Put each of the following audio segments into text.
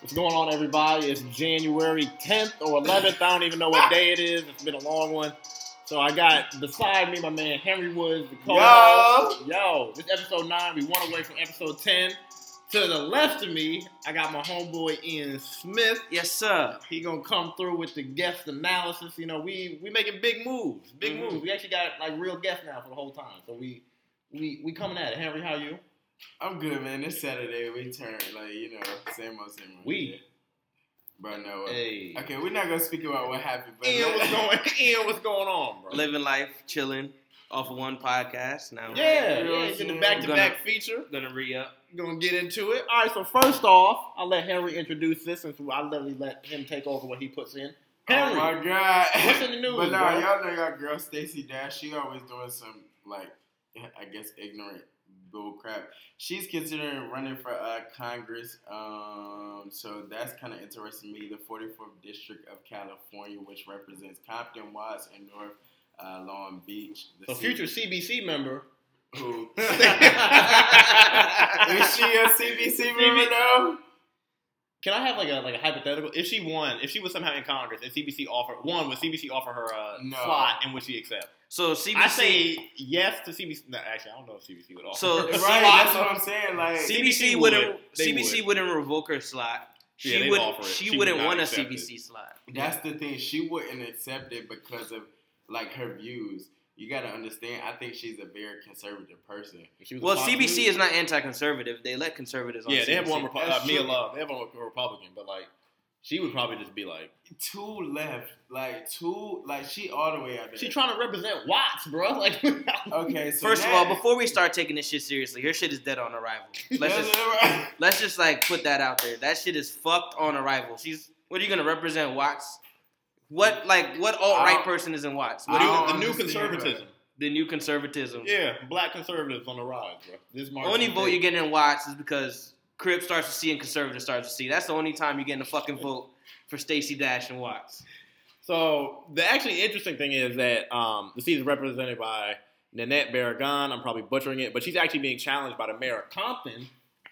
What's going on, everybody? It's January 10th or 11th. I don't even know what day it is. It's been a long one. So I got beside me my man Henry Woods, the co-host. Yo, this episode nine. We one away from episode 10. To the left of me, I got my homeboy Ian Smith. Yes, sir. He gonna come through with the guest analysis. You know, we we making big moves, big Mhm. moves. We actually got like real guests now for the whole time. So we we we coming at it. Henry, how you? I'm good, man. It's Saturday we turn like you know same old same old. We. bro, no. Uh, hey, Okay, we're not gonna speak about what happened, but Ian, what's going? Ian, what's going on, bro? Living life, chilling off of one podcast. Now, Yeah, You know yeah, I'm get the back to back feature. gonna re up. Gonna get into it. All right, so first off, I'll let Henry introduce this since I literally let him take over what he puts in. Oh Henry, my god. what's in the news, but nah, bro? y'all know y'all girl Stacey Dash. She always doing some like I guess ignorant crap. She's considering running for uh, Congress. Um, so that's kind of interesting to me. The 44th District of California, which represents Compton, Watts, and North uh, Long Beach. The future CBC member. Who? Is she a CBC member though? Can I have like a like a hypothetical? If she won, if she was somehow in Congress and CBC offered one, would CBC offer her a No. slot and would she accept? So CBC, I say yes to CBC. No, actually, I don't know if CBC would offer. So- her Right, Right, that's what I'm saying. Like, CBC, CBC wouldn't. CBC would. wouldn't revoke her slot. She Yeah, they'd would. offer it. She, She would wouldn't not want a accept it. CBC slot. That's the thing. She wouldn't accept it because of like her views. You got to understand. I think she's a very conservative person. If she was a Well, CBC News- is not anti-conservative. They let conservatives on. Yeah, they have one. Repu- uh, That's Mia true. Love. They have one Republican, but like she would probably just be like, Two left, like two, like she all the way out there. she trying to represent Watts, bro. Like, Okay, so First of all, before we start taking this shit seriously, her shit is dead on arrival. Let's just let's just like put that out there. That shit is fucked on arrival. She's what are you gonna represent Watts? What like what alt right person is in Watts? What do you, the new understand conservatism. the new conservatism. Yeah, black conservatives on the rise, bro. This The Martin only vote you're getting in Watts is because Crip starts to see and conservative starts to see. That's the only time you're getting a fucking vote for Stacey Dash and Watts. So the actually interesting thing is that um, the seat is represented by Nanette Barragan. I'm probably butchering it, but she's actually being challenged by the mayor of Compton,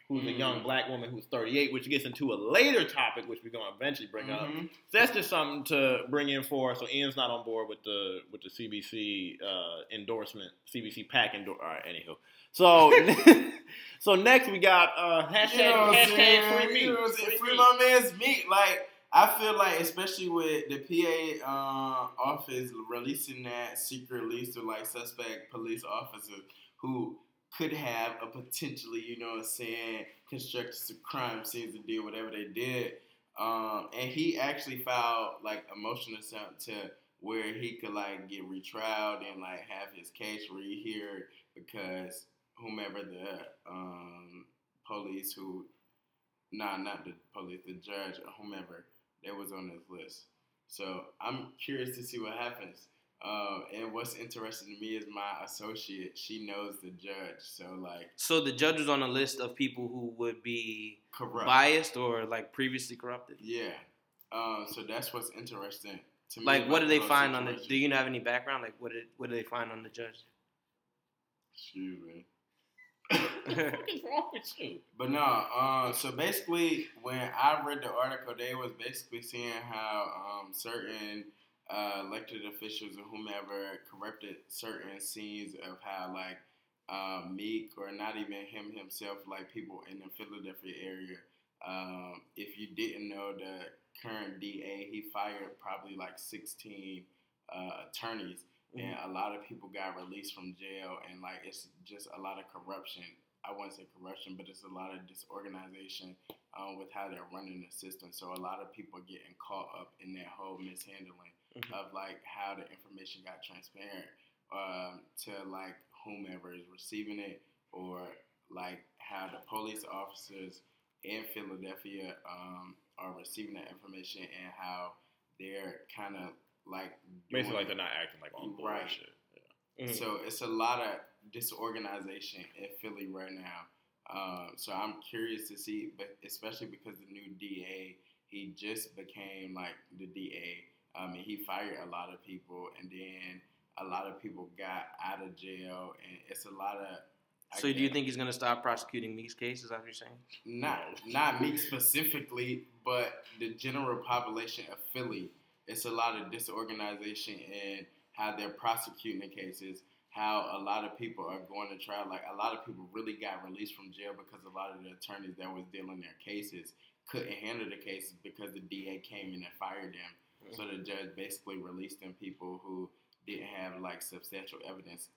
who's a Mm. young black woman who's 38, which gets into a later topic, which we're going to eventually bring up. Mhm. So that's just something to bring in for. So Ian's not on board with the with the CBC uh, endorsement, CBC PAC endor. All right, anywho. So so next we got uh, hashtag You know hashtag saying? free Meek. You know Free Free Meek. my man's Meek. Like I feel like, especially with the PA uh, office releasing that secret list of like suspect police officers who could have a potentially, you know what I'm saying, constructed some crime scenes and did whatever they did. Um, and he actually filed like a motion or something to where he could like get retried and like have his case reheard because whomever the um, police who nah not the police the judge or whomever that was on this list so i'm curious to see what happens um, and what's interesting to me is my associate she knows the judge so like So the judge was on a list of people who would be corrupt biased or like previously corrupted. yeah um, so that's what's interesting to me Like, what do they whole find on the? Do you have any background? Like, what did what do they find on the judge? Shoot, man. What is wrong with you? But no, um, so basically, when I read the article, they was basically saying how um, certain uh, elected officials or whomever corrupted certain scenes of how like um, Meek or not even him himself, like people in the Philadelphia area. Um, if you didn't know, the current DA he fired probably like sixteen uh, attorneys. And a lot of people got released from jail and like it's just a lot of corruption. I wouldn't say corruption but it's a lot of disorganization um, with how they're running the system. So a lot of people are getting caught up in that whole mishandling Mhm. of like how the information got transparent um, to like whomever is receiving it or like how the police officers in philadelphia um, are receiving that information and how they're kind of like Basically, like they're not acting like on board Right. shit. Mhm. so it's a lot of disorganization in Philly right now. Um, so I'm curious to see, but especially because the new DA, he just became like the DA. Um, and he fired a lot of people, and then a lot of people got out of jail, and it's a lot of I So do you think he's gonna stop prosecuting Meek's cases? Is that what you're saying? not not me specifically, but the general population of Philly, it's a lot of disorganization in how they're prosecuting the cases. How a lot of people are going to trial. Like a lot of people really got released from jail because a lot of the attorneys that was dealing their cases couldn't handle the cases because the DA came in and fired them. So the judge basically released them people who didn't have like substantial evidence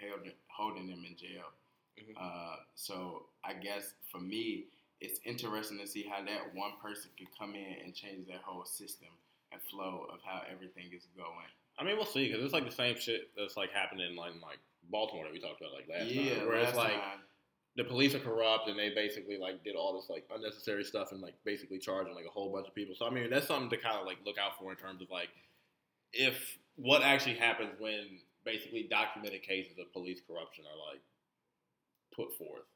held, holding them in jail. Mhm. Uh, so I guess for me, it's interesting to see how that one person could come in and change that whole system and flow of how everything is going. I mean, we'll see because it's like the same shit that's like happening in like, like Baltimore that we talked about like last yeah, time, where it's last like time. The police are corrupt and they basically like did all this like unnecessary stuff and like basically charging like a whole bunch of people. So I mean, that's something to kind of like look out for in terms of like if what actually happens when basically documented cases of police corruption are like put forth.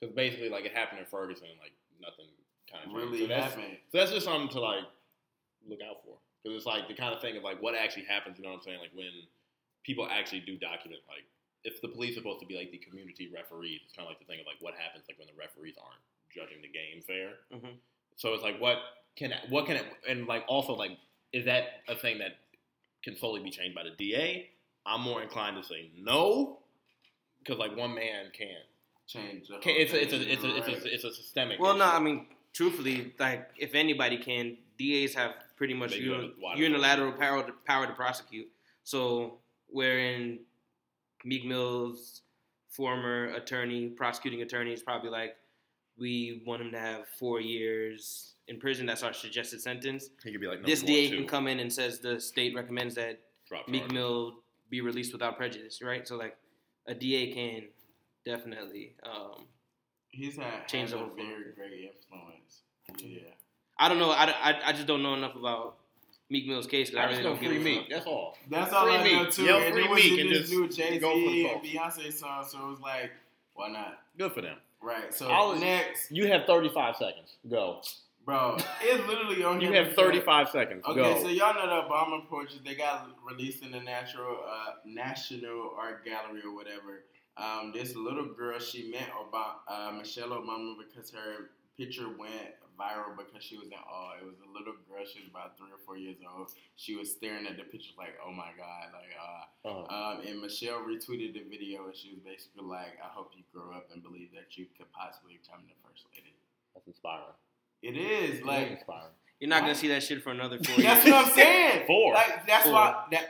Because basically, like it happened in Ferguson, and, like nothing kind of really so that's, happened. so that's just something to like look out for because it's like the kind of thing of like what actually happens. You know what I'm saying? Like when people actually do document, like if the police are supposed to be like the community referees, it's kind of like the thing of like what happens like when the referees aren't judging the game fair. Mhm. So it's like what can what can it and like also like is that a thing that can solely be changed by the DA? I'm more inclined to say no because like one man can't. Change. Can, it's a, it's a it's a you're it's a it's a systemic. Well, no. I mean, truthfully, like if anybody can, DAs have pretty much They uni- go to wide unilateral power to, power to prosecute. So, wherein Meek Mill's former attorney, prosecuting attorney, is probably like, we want him to have four years in prison. That's our suggested sentence. he could be like this DA can come in and says the state recommends that drop Meek charges. Mill be released without prejudice, right? So, like, a DA can definitely. Um, He's had Change has the a very great influence. Yeah. I don't know. I, I, I just don't know enough about Meek Mill's case. 'cause I I really don't give free a Meek. fuck. That's all. That's all Free I know too. Yell and free it was Meek in and this just new Jay go for the Z and. Beyonce song, so it was like, why not? Good for them. Right. So I'll- next, You have 35 seconds. Go. bro, it's literally on here. You have 35 seconds. Okay, Go. so y'all know the Obama portraits they got released in the natural uh, National Art Gallery or whatever. Um, this little girl she met Obama, uh, Michelle Obama because her picture went viral because she was in awe. It was a little girl. She was about three or four years old. She was staring at the picture like, oh my god, like uh. Uh-huh. Um, and Michelle retweeted the video and she was basically like, I hope you grow up and believe that you could possibly become the first lady. That's inspiring. It is It like is inspiring. You're not gonna see that shit for another four years. that's what I'm saying. Four. Like that's Four. why that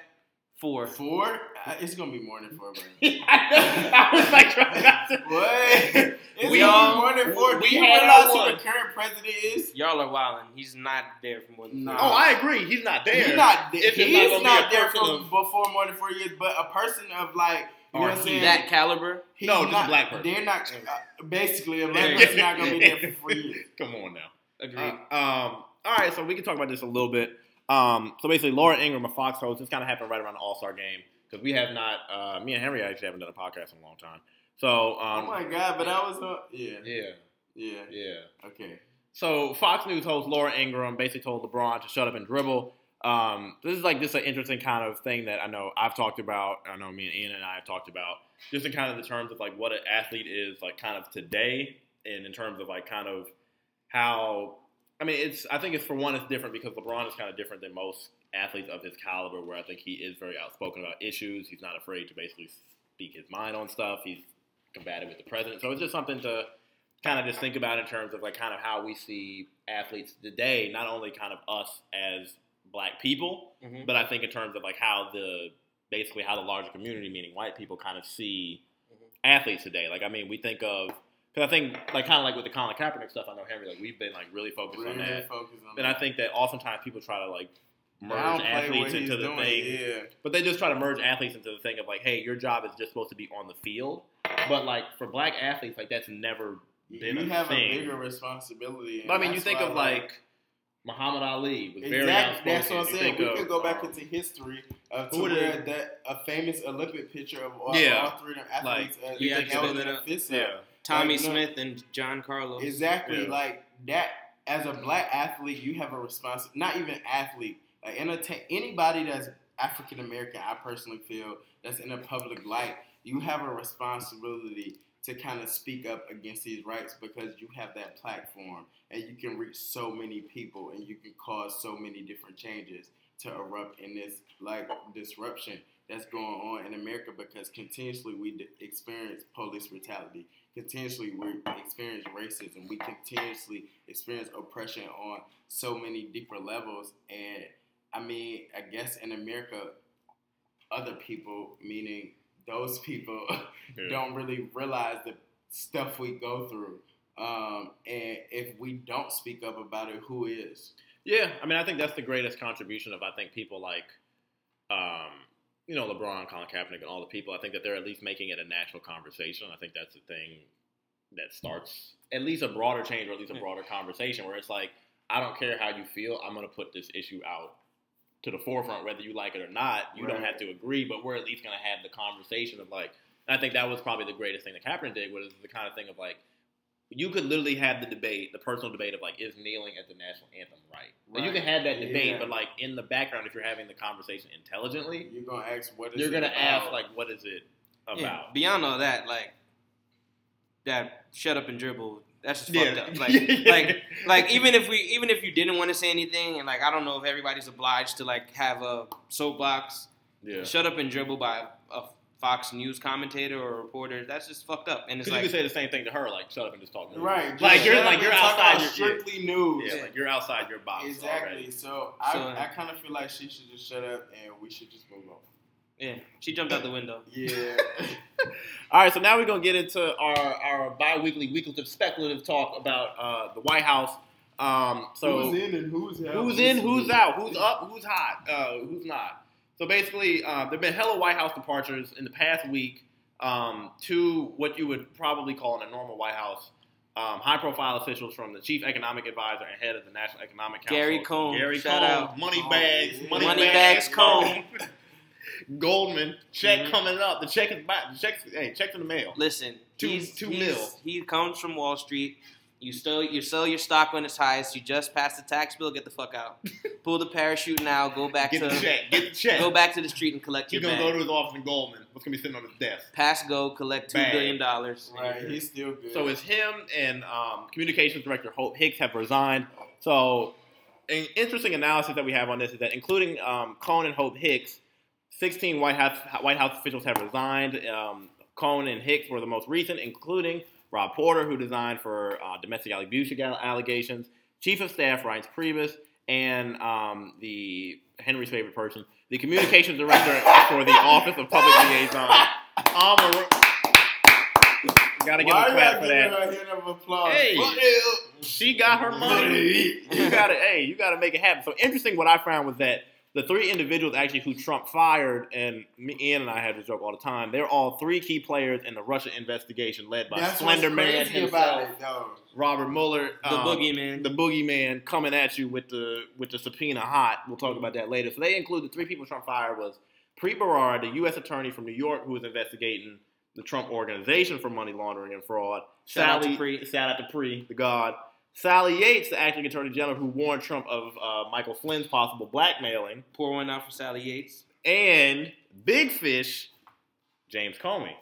Four. four. Uh, it's gonna be more than four, bro. I was like trying not to. what? It's We gonna all- be more than four. we Do you had realize our who the current president is? Y'all are wilding. He's not there for more than Nah. four. Oh, I agree. He's not there. He's not. It's just he's gonna not, there for before more than four years. But a person of like, you know Or what I'm saying? that caliber. He's No, just a not, black person. They're not. Uh, basically, a black Yeah. person not gonna be there for four years. Come on now. Agreed. Uh, um, all right, so we can talk about this a little bit. Um, so basically, Laura Ingraham, a Fox host, this kind of happened right around the All Star game because we have not. Uh, me and Henry actually haven't done a podcast in a long time. So, um, oh my god! But I was. Uh, yeah. yeah, Yeah. yeah. Okay. So Fox News host Laura Ingraham basically told LeBron to shut up and dribble. Um, this is like just an interesting kind of thing that I know I've talked about. I know me and Ian and I have talked about just in kind of the terms of like what an athlete is like kind of today, and in terms of like kind of how. I mean, it's. I think it's for one, it's different because LeBron is kind of different than most athletes of his caliber. Where I think he is very outspoken about issues. He's not afraid to basically speak his mind on stuff. He's combative with the president. So it's just something to kind of just think about in terms of like kind of how we see athletes today, not only kind of us as black people, Mhm. but I think in terms of like how the basically how the larger community, meaning white people, kind of see Mhm. athletes today. Like I mean, we think of because I think like kind of like with the Colin Kaepernick stuff. I know Henry, like we've been like really focused on Really that, focus on and I think that oftentimes people try to like merge athletes into the doing, thing. Yeah. But they just try to merge athletes into the thing of like, hey, your job is just supposed to be on the field. But like for black athletes, like that's never been you a have thing. a bigger responsibility. But I mean, you think of like Muhammad Ali was very Exactly. outspoken. That's what I'm You saying. We of, could go back um, into history of to where that a famous Olympic picture of all, Yeah. all three of them athletes. as yeah, they just held build it their up. fists yeah. Tommie like, no. Smith and John Carlos. Exactly. Yeah. Like that. As a black athlete, you have a response. Not even athlete. Like entertain anybody that's African American. I personally feel that's in a public light. You have a responsibility to kind of speak up against these rights because you have that platform and you can reach so many people and you can cause so many different changes to erupt in this like disruption that's going on in America because continuously we experience police brutality, continuously we experience racism, we continuously experience oppression on so many deeper levels. And I mean, I guess in America, other people, meaning those people, yeah. don't really realize the stuff we go through. Um, and if we don't speak up about it, who is? Yeah, I mean, I think that's the greatest contribution of I think people like, um, you know, LeBron, Colin Kaepernick, and all the people. I think that they're at least making it a national conversation. I think that's the thing that starts at least a broader change or at least a broader conversation where it's like, I don't care how you feel, I'm going to put this issue out to the forefront, whether you like it or not. You right. don't have to agree, but we're at least going to have the conversation of like. I think that was probably the greatest thing that Kaepernick did was the kind of thing of like you could literally have the debate, the personal debate of like, is kneeling at the national anthem right? right. you can have that debate, yeah. but like in the background, if you're having the conversation intelligently, you're gonna ask what is you're gonna ask like, what is it about? Yeah. Beyond all that, like that, shut up and dribble. That's just fucked yeah. up. Like, like, like even if we, even if you didn't want to say anything, and like I don't know if everybody's obliged to like have a soapbox. Yeah. Shut up and dribble by a Fox News commentator or reporter. That's just fucked up. And it's like you could say the same thing to her, like shut up and just talk news. Right. Like you're like you're outside your strictly yeah. news. Yeah, like you're outside your box. Exactly. Already. So I, so, I kind of feel like she should just shut up and we should just move on. Yeah, she jumped out the window. Yeah. All right, so now we're gonna get into our our bi-weekly, weekly speculative talk about uh, the White House. Um, so who's in and who's out? Who's in? Who's out? Who's up? Who's hot? Uh, who's not? So basically, uh, there've been hella White House departures in the past week um, to what you would probably call in a normal White House um, high-profile officials from the chief economic advisor and head of the National Economic Council, Gary Cohn, Gary shout Cohn, out, money bags, money, money bags, bags Cohn. Goldman check mm-hmm. coming up. The check is back. The check's, hey, check's in the mail. Listen, two he's, two he's, mil. He comes from Wall Street. You still you sell your stock when it's highest. You just passed the tax bill. Get the fuck out. Pull the parachute now. Go back Get to the check. Get the check. Go back to the street and collect He's your gonna bag. go to his office in Goldman. What's gonna be sitting on his desk? Pass go. Collect two Bag. billion dollars. Right. He's still good. So it's him and um, communications director Hope Hicks have resigned. So an interesting analysis that we have on this is that including um, Cohn and Hope Hicks, 16 White House White House officials have resigned. Um, Cohn and Hicks were the most recent, including Rob Porter, who designed for uh, domestic abuse allegations, Chief of Staff Reince Priebus, and um, the Henry's favorite person, the Communications Director for the Office of Public Liaison. Gotta give Why a clap for that. Her a of applause? Hey, she got her money. you gotta, hey, you gotta make it happen. So interesting. What I found was that the three individuals actually who Trump fired, and me, Ian and I have this joke all the time. They're all three key players in the Russia investigation led by That's Slender Man himself, it, Robert Mueller, The um, boogeyman. the boogeyman coming at you with the with the subpoena hot. We'll talk about that later. So they include the three people Trump fired was Preet Bharara, the U.S. attorney from New York, who was investigating the Trump organization for money laundering and fraud. Shout out to Sally, Preet. Shout out to Preet, the god. Sally Yates, the acting attorney general, who warned Trump of uh, Michael Flynn's possible blackmailing, Pour one out for Sally Yates. and Big Fish, James Comey,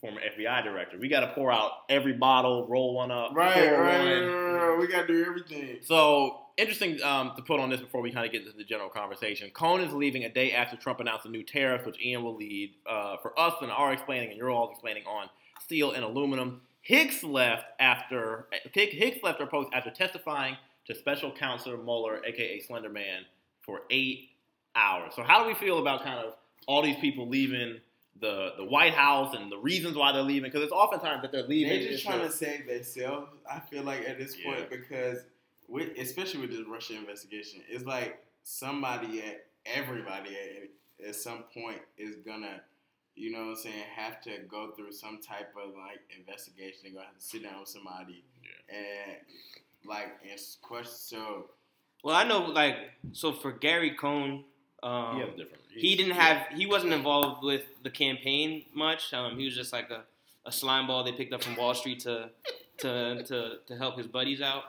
former FBI director. We got to pour out every bottle, roll one up, Right, pour right, one. right, right, right. We gotta do everything. So interesting um, to put on this before we kind of get into the general conversation. Cohn is leaving a day after Trump announced the new tariffs, which Ian will lead uh, for us and are explaining, and you're all explaining on steel and aluminum. Hicks left after Hicks left her post after testifying to Special Counsel Mueller, aka Slenderman, for eight hours. So how do we feel about kind of all these people leaving the the White House and the reasons why they're leaving? Because it's oftentimes that they're leaving. They're just trying to save themselves. I feel like at this point Yeah. because, with, especially with this Russia investigation, it's like somebody at everybody at, at some point is gonna, you know, what I'm saying, have to go through some type of like investigation. They're gonna have to sit down with somebody and like answer questions. So Well, I know, like, so for Gary Cohn, um, He has different. he didn't have, he wasn't involved with the campaign much. Um, he was just like a, a slime ball they picked up from Wall Street to to to, to help his buddies out.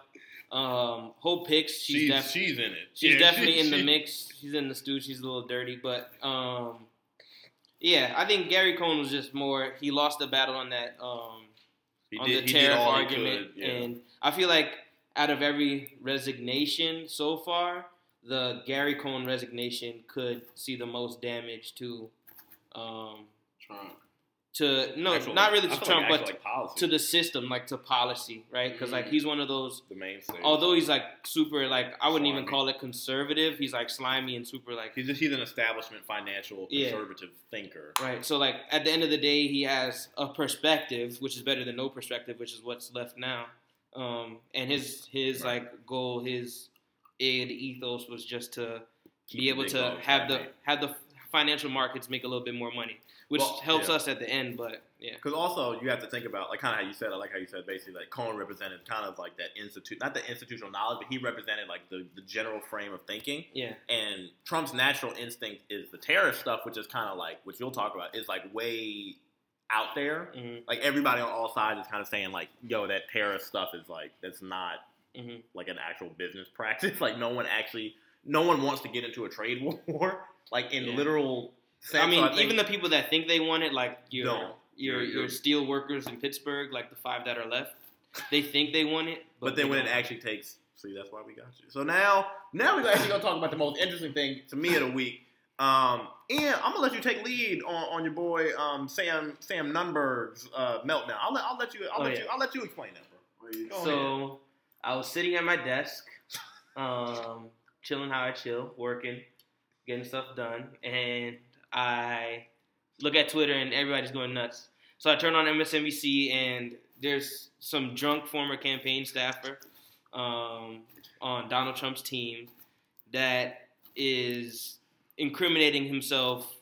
Um, Hope Hicks, she's, She's, def- she's in it. she's Yeah, definitely she- in the she- mix. She's in the stew. She's a little dirty, but um, yeah, I think Gary Cohn was just more. He lost the battle on that um, He on did- the tariff all argument, yeah. and I feel like out of every resignation so far, the Gary Cohn resignation could see the most damage to, um, Trump. To no, Actual, not really to Trump, like but actual, like, to the system, like to policy, right? Because like Mm. he's one of those. the mainstay. Although he's like super, like I wouldn't even call it conservative. He's like slimy and super, like he's just he's an establishment financial Yeah. conservative thinker. Right. So like at the end of the day, he has a perspective, which is better than no perspective, which is what's left now. Um, and his his Right. like goal, his id ethos was just to Keep be able to have the have the financial markets make a little bit more money, which Well, helps yeah. us at the end. But yeah, Because also you have to think about like kind of how you said, I like how you said basically like Cohn represented kind of like that institute, not the institutional knowledge, but he represented like the, the general frame of thinking. yeah, And Trump's natural instinct is the tariff stuff, which is kind of like which you'll talk about is like way out there. hmm Like everybody on all sides is kind of saying like, yo, that tariff stuff is like that's not hmm like an actual business practice. Like no one actually, no one wants to get into a trade war. Like in Yeah. literal. Sense. I mean, So even the people that think they want it, like your Don't. your your steel workers in Pittsburgh, like the five that are left, they think they want it, But then when it actually takes, see, that's why we got you. So now, now we're actually gonna talk about the most interesting thing to me of the week. Um, and I'm gonna let you take lead on, on your boy um, Sam Sam Nunberg's uh, meltdown. I'll let I'll let you I'll Oh, let yeah. you I'll let you explain that, bro. You- ahead. So I was sitting at my desk, um, chilling how I chill, working, getting stuff done, and I look at Twitter and everybody's going nuts. So I turn on MSNBC and there's some drunk former campaign staffer um, on Donald Trump's team that is incriminating himself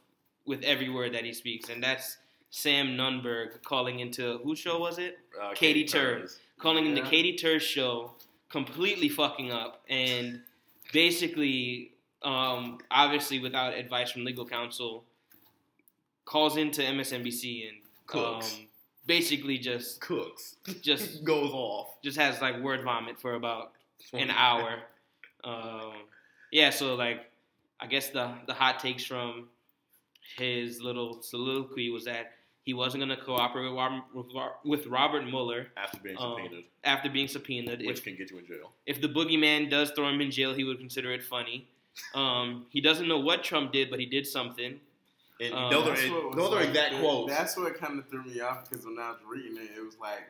with every word that he speaks, and that's Sam Nunberg calling into whose show was it? Uh, Katie Turns. calling in the Yeah. Katie Tur show, completely fucking up, and basically, um, obviously without advice from legal counsel, calls into MSNBC and Cooks. um, basically just Cooks just goes off just has like word vomit for about an hour. Um, yeah, so like I guess the the hot takes from his little soliloquy was that he wasn't going to cooperate with Robert, with Robert Mueller after being Um, subpoenaed, after being subpoenaed. which If can get you in jail. if the boogeyman does throw him in jail, he would consider it funny. Um, he doesn't know what Trump did, but he did something. And Um, those That's are what those are like exact the- quotes. That's what kind of threw me off because when I was reading it, it was like,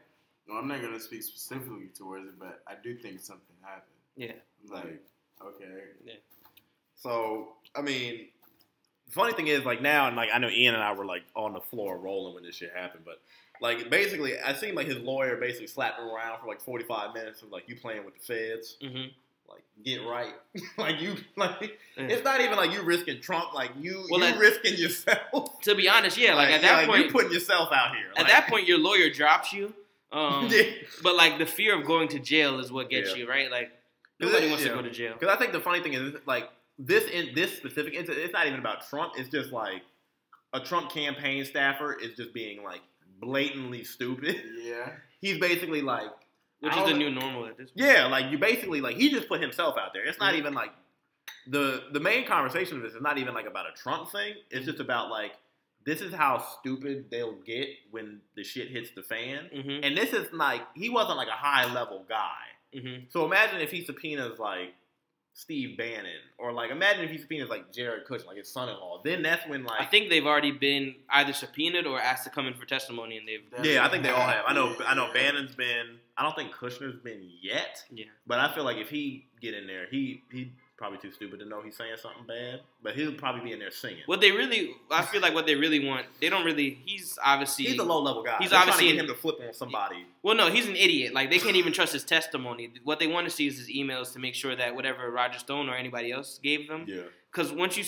no, I'm not gonna speak specifically towards it, but I do think something happened. Yeah. Like, okay, Yeah. So I mean, the funny thing is, like now, and like I know Ian and I were like on the floor rolling when this shit happened, but like basically, I seemed like his lawyer basically slapped him around for like forty five minutes of like you playing with the feds, hmm like get right, like you like Yeah. it's not even like you risking Trump, like you Well, you at- risking yourself. To be honest, yeah, like, at yeah, that point, you putting yourself out here. at like- that point, your lawyer drops you. Um, yeah. But like the fear of going to jail is what gets Yeah. you, right? Like nobody it- wants yeah. to go to jail. Because I think the funny thing is, like this in this specific incident, it's not even about Trump. It's just like a Trump campaign staffer is just being like blatantly stupid. yeah, He's basically like, Which is the new normal at this point. yeah, like you basically like he just put himself out there. It's not Mhm. even like the the main conversation of this is not even like about a Trump thing. It's just about like this is how stupid they'll get when the shit hits the fan. hmm And this is like he wasn't like a high level guy. hmm So imagine if he subpoenas like Steve Bannon, or like imagine if he subpoenas like Jared Kushner, like his son-in-law. Then that's when like I think they've already been either subpoenaed or asked to come in for testimony, and they've yeah, I think they all have. I know I know Bannon's been. I don't think Kushner's been yet, yeah. but I feel like if he get in there, he he probably too stupid to know he's saying something bad, but he'll probably be in there singing. What they really, I feel like what they really want, they don't really. He's obviously He's a low-level guy. He's They're trying obviously to get him to flip on somebody. Well, no, he's an idiot. Like they can't even trust his testimony. What they want to see is his emails to make sure that whatever Roger Stone or anybody else gave them. Yeah, Because once you,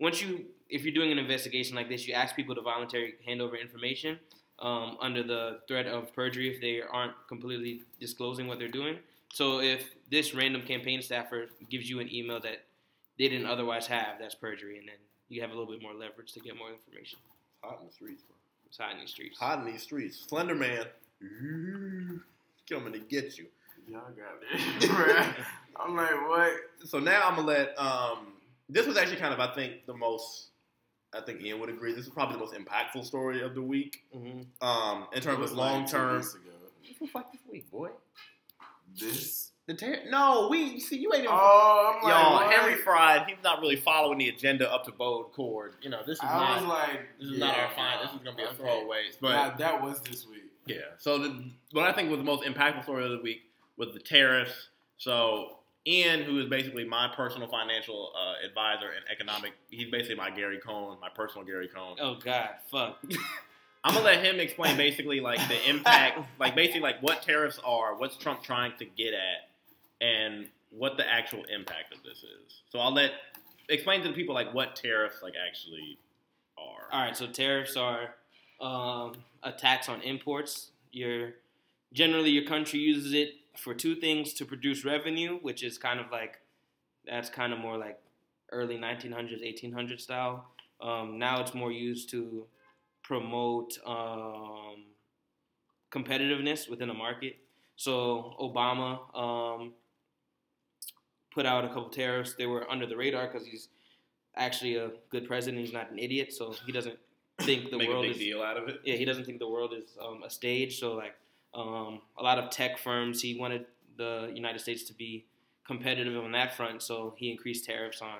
once you, if you're doing an investigation like this, you ask people to voluntarily hand over information um, under the threat of perjury if they aren't completely disclosing what they're doing. So if this random campaign staffer gives you an email that they didn't otherwise have, that's perjury, and then you have a little bit more leverage to get more information. It's hot in the streets, bro. It's hot in these streets. Hot in these streets. Slender Man, coming to get you. y'all got it. I'm like, what? so now I'm gonna let. Um, this was actually kind of, I think, the most. I think Ian would agree. This is probably the most impactful story of the week. hmm Um, in terms of long two term. weeks ago. was like this week, boy. This. The ter- no, we see you ain't even. Oh, I'm like, Y'all, what? Henry Fried, he's not really following the agenda up to Bode Cord. You know, this is I not. was like, this is yeah, not our fine. This is gonna be a okay. throwaway. But Nah, that was this week. yeah, so the, what I think was the most impactful story of the week was the tariffs. So Ian, who is basically my personal financial uh, advisor and economic, he's basically my Gary Cohn, my personal Gary Cohn. Oh God, fuck. I'm gonna let him explain basically like the impact, like basically like what tariffs are, what's Trump trying to get at, and what the actual impact of this is. So I'll let explain to the people like what tariffs like actually are. All right, so tariffs are um, a tax on imports. Your generally your country uses it for two things: to produce revenue, which is kind of like that's kind of more like early 1900s, 1800s style. Um, now it's more used to promote um, competitiveness within a market. So Obama um, put out a couple tariffs. They were under the radar because he's actually a good president. He's not an idiot, so he doesn't think the Make a world big is deal out of it. yeah, he doesn't think the world is um, a stage. So like um, a lot of tech firms, he wanted the United States to be competitive on that front. So he increased tariffs on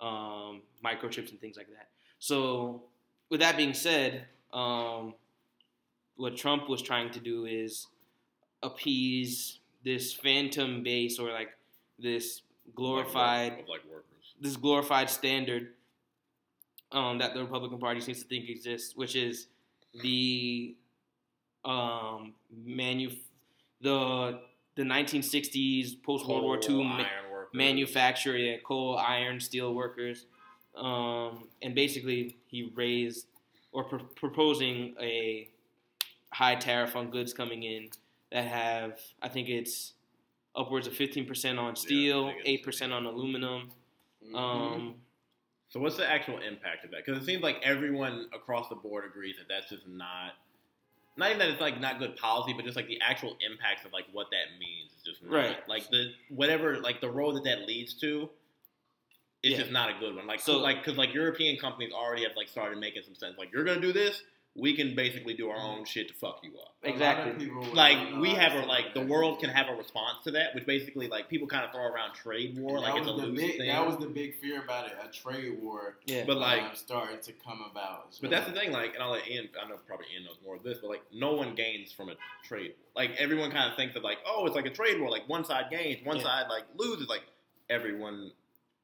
um, microchips and things like that. So with that being said, um, what Trump was trying to do is appease this phantom base or like this glorified like workers. this glorified standard um, that the Republican Party seems to think exists, which is the um, manu the the 1960s post World War II ma- iron yeah, coal, iron, steel workers, um, and basically he raised or pr- proposing a high tariff on goods coming in that have, I think it's upwards of 15% on steel, I think it's- 8% on aluminum. Mm-hmm. Um, So what's the actual impact of that? Because it seems like everyone across the board agrees that that's just not, not even that it's like not good policy, but just like the actual impacts of like what that means is just not, Right. Like the whatever like the road that that leads to, it's Yeah. just not a good one. Like So- so like because like European companies already have like started making some sense. Like you're gonna do this, we can basically do our own shit to fuck you up. A lot of Exactly. Like we have a like the world can have a response to that, which basically like people kind of throw around trade war, that like was it's a the loose big, thing. That was the big fear about it. A trade war yeah. but like um, started to come about. as But that's the thing, like, and I'll let Ian. I know probably Ian knows more of this, but like, no one gains from a trade. war. Like, everyone kind of thinks of like, oh, it's like a trade war. Like, one side gains, one Yeah. side like loses. Like, everyone,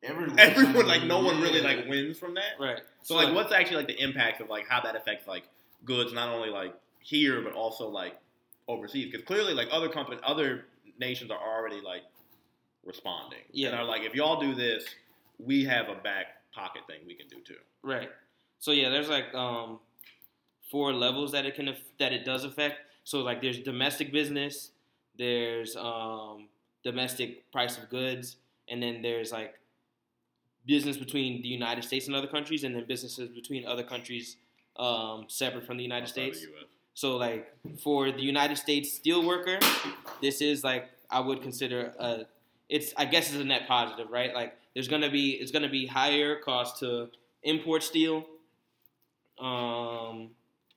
everyone, everyone, like, no one really like wins from that. right. So, like, what's actually like the impact of like how that affects like goods, not only like here, but also like overseas? Because clearly, like, other companies, other nations are already like responding. Yeah. and are like, if y'all do this, we have a back pocket thing we can do too. Right. So yeah, there's like um, four levels that it can that it does affect. So like there's domestic business, there's um, domestic price of goods, and then there's like business between the United States and other countries, and then businesses between other countries um, separate from the United outside States. So like for the United States steel worker, this is like I would consider a it's I guess it's a net positive, right? Like there's gonna be it's gonna be higher cost to import steel. Um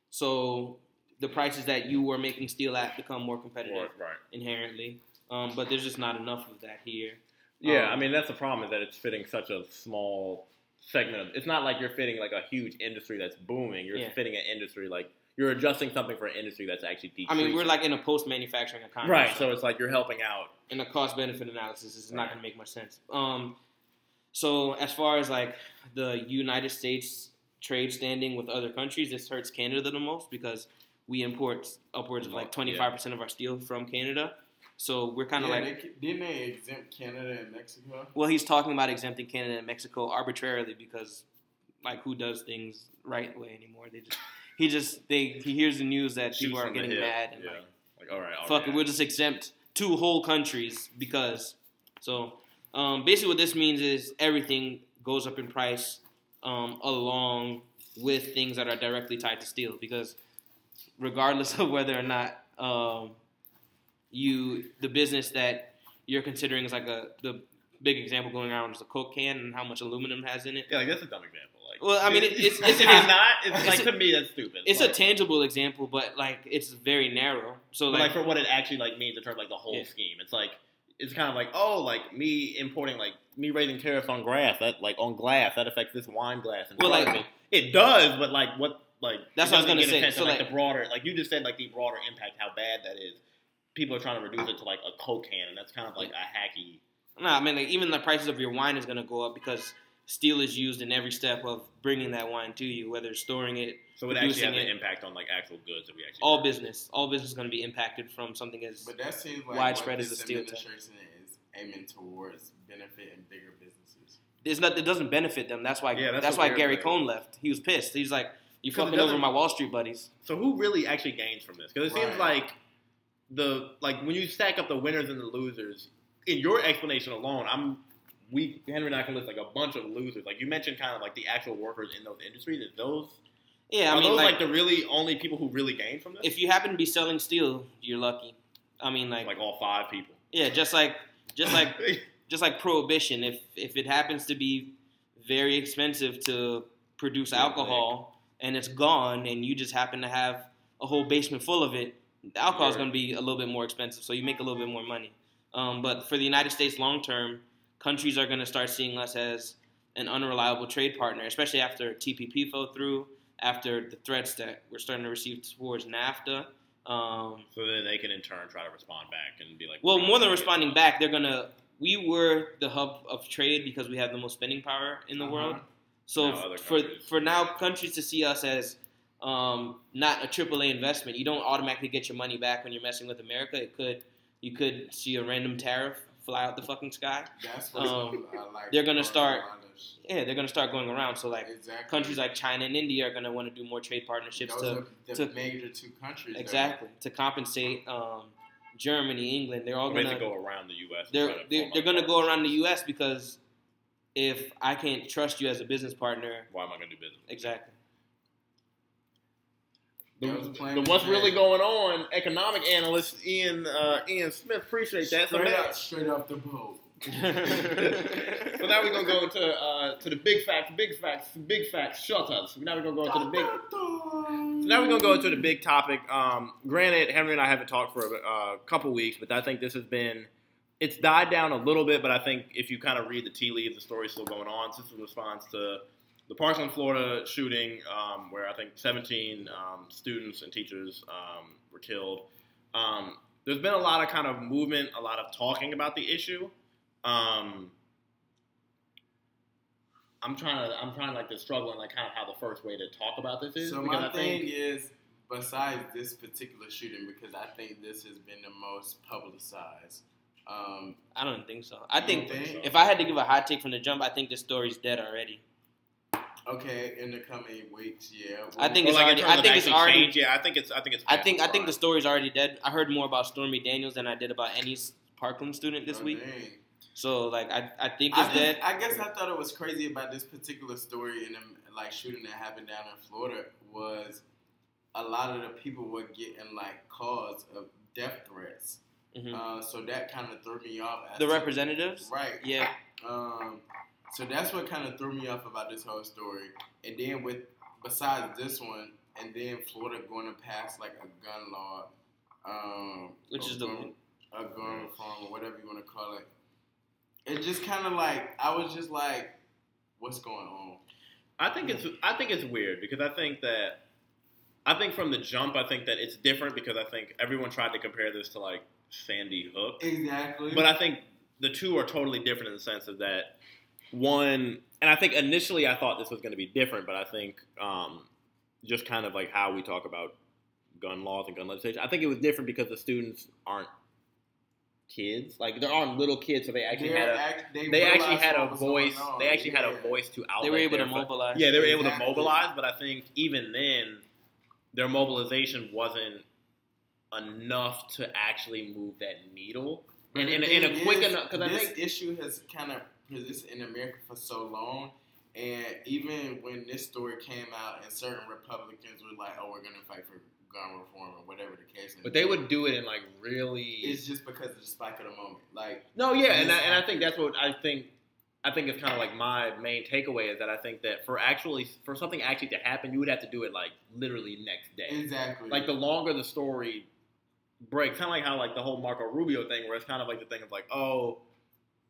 so the prices that you were making steel at become more competitive right. inherently. Um, but there's just not enough of that here. Yeah, Um, I mean that's the problem is that it's fitting such a small segment of. It's not like you're fitting like a huge industry that's booming. You're Yeah. fitting an industry like you're adjusting something for an industry that's actually I mean, we're like in a post-manufacturing economy, right, so it's like you're helping out. in a cost benefit analysis is not going to make much sense. Um, so as far as like the United States trade standing with other countries, this hurts Canada the most because we import upwards of like twenty five percent of our steel from Canada. So we're kind of yeah, like, they, didn't they exempt Canada and Mexico? well, he's talking about exempting Canada and Mexico arbitrarily because like who does things right way anymore? They just he just they he hears the news that Shoot people are getting mad and yeah. like Like, all right, I'll fuck it, we'll just exempt two whole countries because. So um, basically, what this means is everything goes up in price um, along with things that are directly tied to steel because regardless of whether or not um, you the business that you're considering is like a the big example going around is a Coke can and how much aluminum has in it. Yeah, like that's a dumb example. Like Well, I mean, it, it's it's, it's it's, not. It's, like a- to me that's stupid. it's Like- a tangible example, but like it's very narrow. So like, like for what it actually like means in terms of like the whole Yeah. scheme. It's like it's kind of like oh like me importing like me raising tariffs on glass that like on glass that affects this wine glass. In Well, like- it does, but like what like That's what I was gonna say. So, like, like- the broader like you just said like the broader impact how bad that is. People are trying to reduce it to like a coke can, and that's kind of like a hacky. no, I mean, like even the prices of your wine is gonna go up because steel is used in every step of bringing that wine to you, whether storing it, So it actually Producing has an impact on like actual goods that we actually all business, all business is gonna be impacted from something as But that seems like Widespread as the this steel tech. administration is aiming towards benefiting bigger businesses. it's not. It doesn't benefit them. That's why. Yeah, that's that's, why Gary thing. Cohn left. He was pissed. He's like, "You 'Cause it fucking over my Wall Street buddies." So who really actually gains from this? Because it seems like the like when you stack up the winners and the losers. In your explanation alone, I'm we Henry and I can list like a bunch of losers. Like you mentioned, kind of like the actual workers in those industries. Is those Yeah, are I mean, those like, like, the really only people who really gain from this? if you happen to be selling steel, you're lucky. I mean, like, like all five people. yeah, just like, just like, just like prohibition. If if it happens to be very expensive to produce Yeah, alcohol and it's gone, and you just happen to have a whole basement full of it, the alcohol is going to be a little bit more expensive. So you make a little bit more money. Um, but for the United States long term, countries are going to start seeing us as an unreliable trade partner, especially after TPP fell through, after the threats that we're starting to receive towards NAFTA. Um, so then they can in turn try to respond back and be like, well, more than responding back, they're gonna. We were the hub of trade because we have the most spending power in the Uh-huh. world. So f- for for now countries to see us as um, not a AAA investment, you don't automatically get your money back when you're messing with America. It could you could see a random tariff fly out the fucking sky. That's what Um, like they're gonna start- Carolina's- Yeah, they're gonna start going around. So like exactly. countries like China and India are gonna want to do more trade partnerships Those to are the to- major two countries. that- exactly to compensate um, Germany, England. They're all gonna go around the U.S. they're they're, they're going to go around the. U.S. because if I can't trust you as a business partner, Why am I going to do business? exactly. The, was a plan the what's say. really going on? Economic analyst Ian uh, Ian Smith appreciate that. Straight, now, up, straight off the boat. so now we're gonna go into uh, to the big facts, big facts, big facts. Shut up. So now we're gonna go into the big. So now we're gonna go into the big topic. Um, granted, Henry and I haven't talked for a uh, couple weeks, but I think this has been it's died down a little bit. But I think if you kind of read the tea leaves, the story's still going on. This is a response to the Parkland, Florida shooting, um, where I think 17 um, students and teachers um, were killed. Um, there's been a lot of kind of movement, a lot of talking about the issue. Um, I'm trying to, I'm trying to like to struggle and like kind of how the first way to talk about this is So because my I thing think is, besides this particular shooting, because I think this has been the most publicized. Um, I don't think so. I You think don't think? if I had to give a hot take from the jump, I think this story's dead already. Okay, in the coming weeks, yeah. I think it's like, in already- I think it's already- changed, yeah, I think it's, I think it's. I think the I think the story's already dead. I heard more about Stormy Daniels than I did about any Parkland student this Oh, week. dang. So like I, I think I, it's just, dead. I guess I thought it was crazy about this particular story and like shooting that happened down in Florida was a lot of the people were getting like calls of death threats. Mhm. Uh, so that kind of threw me off. as The to- representatives, right? yeah, Um, so that's what kind of threw me off about this whole story. And then with besides this one, and then Florida going to pass like a gun law, um, Which or is the- gun, a gun reform or whatever you want to call it. It just kind of like I was just like, what's going on? I think it's I think it's weird because I think that I think from the jump I think that it's different because I think everyone tried to compare this to like Sandy Hook, Exactly. but I think the two are totally different in the sense of that one, and I think initially I thought this was going to be different, but I think um, just kind of like how we talk about gun laws and gun legislation, I think it was different because the students aren't kids, like there aren't little kids, so they actually They're had a act- they, they actually had a what was going voice. on. They actually had a voice to outlet. they were able their to fu- mobilize. Yeah, they were able to mobilize, but I think even then, their mobilization wasn't enough to actually move that needle. And in, a- in a quick is, enough, because I this think issue has kind of persisted in America for so long, and even when this story came out, and certain Republicans were like, "Oh, we're going to fight for gun reform or whatever the case," but they would do it in like really. It's just because of the spike of the moment. Like, no, yeah, and I, and I think that's what I think. I think it's kind of like my main takeaway is that I think that for actually for something actually to happen, you would have to do it like literally next day. Exactly. Like the longer the story breaks, kind of like how like the whole Marco Rubio thing, where it's kind of like the thing of like, oh,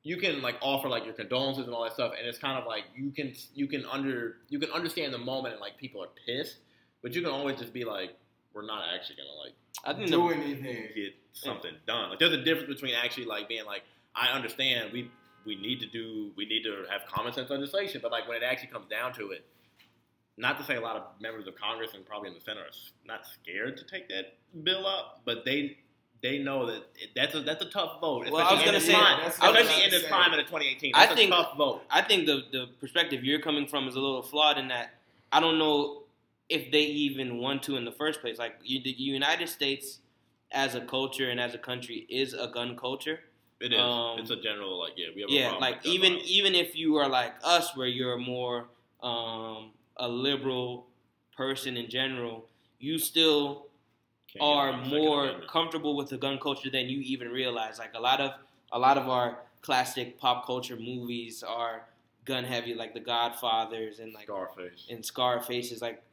you can like offer like your condolences and all that stuff, and it's kind of like you can you can under you can understand the moment and like people are pissed, but you can always just be like, we're not actually gonna like I think do anything. get something done. Like there's a difference between actually like being like, I understand we we need to do we need to have common sense legislation, but like when it actually comes down to it, not to say a lot of members of Congress and probably in the Senate are not scared to take that bill up, but they they know that that's a that's a tough vote. Well, I was say- climate, I was gonna especially in say- climate of 2018. I think- a tough vote. I think the the perspective you're coming from is a little flawed in that I don't know if they even want to in the first place. Like you, the United States as a culture and as a country is a gun culture. It is. Um, it's a general like yeah. We have a Yeah, like even even if you are like us, where you're more um, a liberal person in general, you still Can't are get around the Second more comfortable with the gun culture than you even realize. Like a lot of a lot of our classic pop culture movies are gun heavy, like The Godfathers and like Scarface. and Scarface is like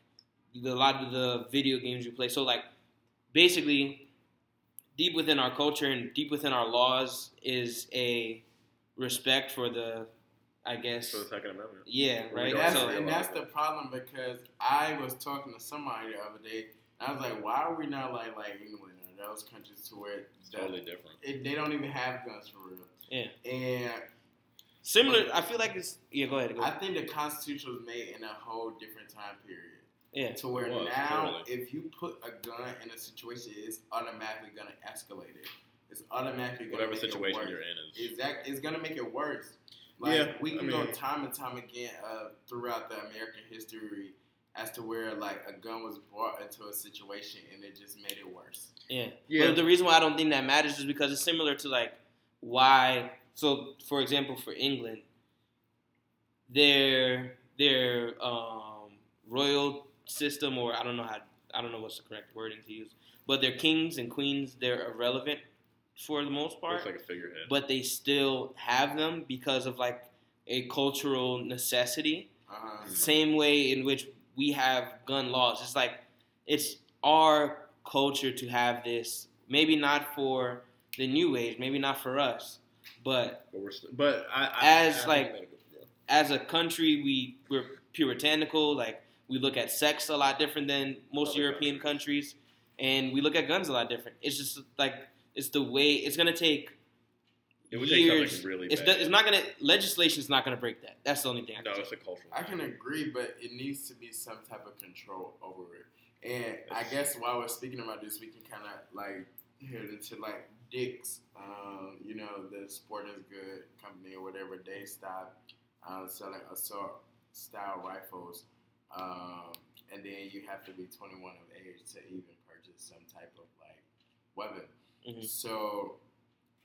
the, a lot of the video games you play. So like basically, deep within our culture and deep within our laws is a respect for the, I guess, for the Second Amendment. yeah, right. don't That's, So- So and that's the problem because I was talking to somebody the other day. And I was like, why are we not like like England or those countries to where It's totally different. it, they don't even have guns for real? Yeah. And similar. I feel like it's yeah. Go ahead. Go I think the Constitution was made in a whole different time period. Yeah. To where was, now, totally. if you put a gun in a situation, it's automatically going to escalate it. It's automatically going to Whatever make situation it worse. you're in is. Exactly, it's gonna make it worse. Like Yeah, we I can go time and time again uh, throughout the American history as to where like a gun was brought into a situation and it just made it worse. Yeah. Yeah. But the reason why I don't think that matters is because it's similar to like why. So, for example, for England, their their um, royal system, or I don't know how I don't know what's the correct wording to use, but their kings and queens they're irrelevant for the most part, Looks like a figurehead. but they still have them because of like a cultural necessity Uh, same way in which we have gun laws. It's like it's our culture to have this. Maybe not for the new age, maybe not for us, but but we're st- but I, I As, I like- as a country, we we're puritanical. Like we look at sex a lot different than most Other European countries, and we look at guns a lot different. It's just like it's the way it's gonna take. It would take something really it's, bad. it's not gonna legislation's not gonna break that. That's the only thing. I can no, say. it's a cultural. I can agree, but it needs to be some type of control over it. And I guess while we're speaking about this, we can kind of like head into like Dick's, um, you know, the sporting good company or whatever. They stopped um, selling assault style rifles, um, and then you have to be 21 of age to even purchase some type of like weapon. Mhm. So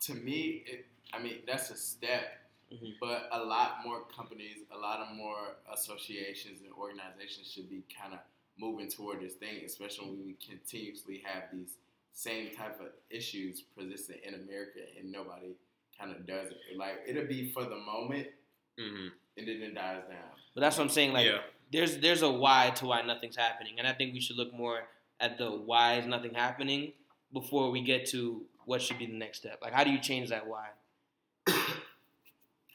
to me, it, I mean, that's a step. Mhm. But a lot more companies, a lot of more associations and organizations should be kind of moving toward this thing, especially when we continuously have these same type of issues persistent in America and nobody kind of does it. Like it'll be for the moment hmm and then it dies down. But that's what I'm saying. Like yeah, there's there's a why to why nothing's happening, and I think we should look more at the why is nothing happening before we get to what should be the next step. Like, how do you change that why?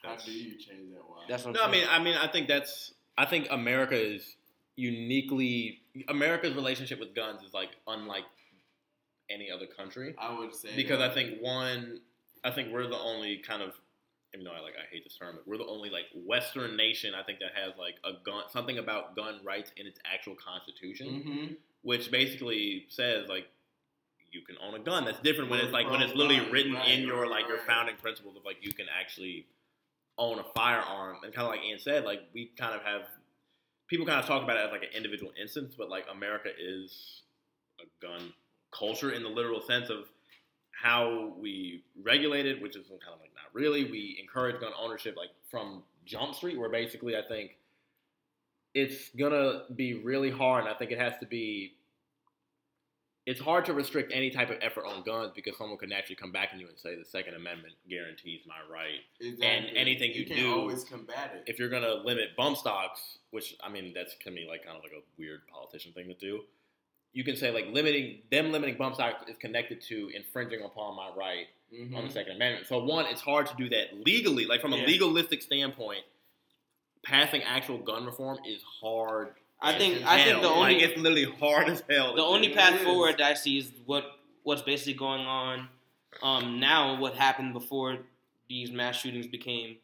How do you change that? Why? That's what I'm no, I mean, I mean, I think that's. I think America is uniquely America's relationship with guns is like unlike any other country I would say because that. I think one, I think we're the only kind of. Even though I like, I hate this term, but we're the only like Western nation I think that has like a gun, something about gun rights in its actual constitution. Mhm. which basically says like you can own a gun. That's different when it's like when it's literally written in your like your founding principles of like you can actually own a firearm. And kind of like Ian said, like we kind of have people kind of talk about it as like an individual instance, but like America is a gun culture in the literal sense of how we regulate it, which is kind of like not really. We encourage gun ownership like from Jump Street, where basically I think it's gonna be really hard. And I think it has to be it's hard to restrict any type of effort on guns because someone could naturally come back on you and say the Second Amendment guarantees my right. Exactly. anything you can't do- always combat it. If you're gonna limit bump stocks, which I mean that's to me like kind of like a weird politician thing to do, you can say like limiting them limiting bump stocks is connected to infringing upon my right Mhm. on the Second Amendment. So one, it's hard to do that legally. Like from a legalistic standpoint, passing actual gun reform is hard. I think I think the only like, it's literally hard as hell. the only path forward that I see is what what's basically going on um, now. What happened before these mass shootings became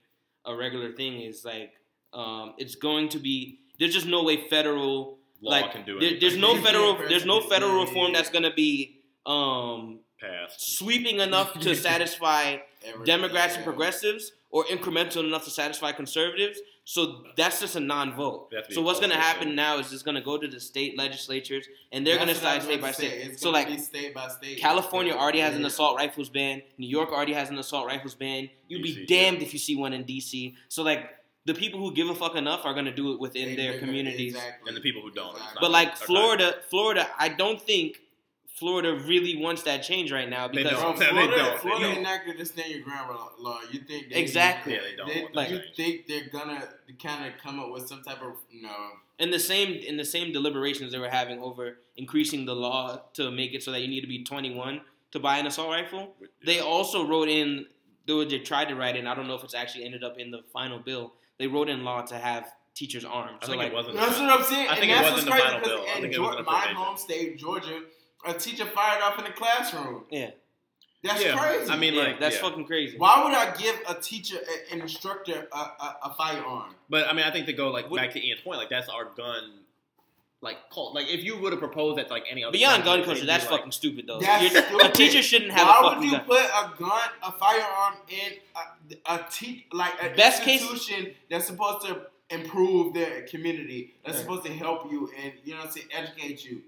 a regular thing is like um, it's going to be. There's just no way federal law like can do there, it. there's no federal there's no federal reform that's going to be um, passed. sweeping enough to satisfy Democrats and progressives or incremental enough to satisfy conservatives. So that's just a non-vote. They have to be So what's going to happen yeah. now is it's going to go to the state legislatures, and they're going to That's decide state by about to say. state. It's So like be state by state. California already has an assault rifles ban. New York already has an assault rifles ban. You'd be damned yeah. if you see one in DC. So like the people who give a fuck enough are going to do it within They- their communities. exactly. And the people who don't, Exactly. But like Florida, Florida, I don't think Florida really wants that change right now They because don't. Bro, They Florida, don't. They Florida don't. enacted the stand your ground law. You think they, Exactly. Yeah, they don't They, want Like- you change. think they're gonna kind of come up with some type of you know? in the same in the same deliberations they were having over increasing the law to make it so that you need to be 21 to buy an assault rifle. They also wrote in, though they tried to write in. I don't know if it's actually ended up in the final bill. They wrote in law to have teachers armed. I so think like, it wasn't. That's what I'm saying. I think and it that's was in the final bill. I think it was Georgia, in the my home state, Georgia, a teacher fired off in the classroom. Yeah. That's Yeah, crazy. I mean, yeah, like, that's yeah. fucking crazy. why would I give a teacher, a- an instructor, a, a, a firearm? But I mean, I think to go like What- back to Ian's point, like that's our gun, like cult. Like if you would have proposed that to like any other Beyond gun culture, that's be like- fucking stupid though. That's You're- A teacher shouldn't have Why a would you gun. put a gun, a firearm in a, a te- like an Best case- institution that's supposed to improve the community, that's Yeah. supposed to help you and you know what I'm saying, educate you.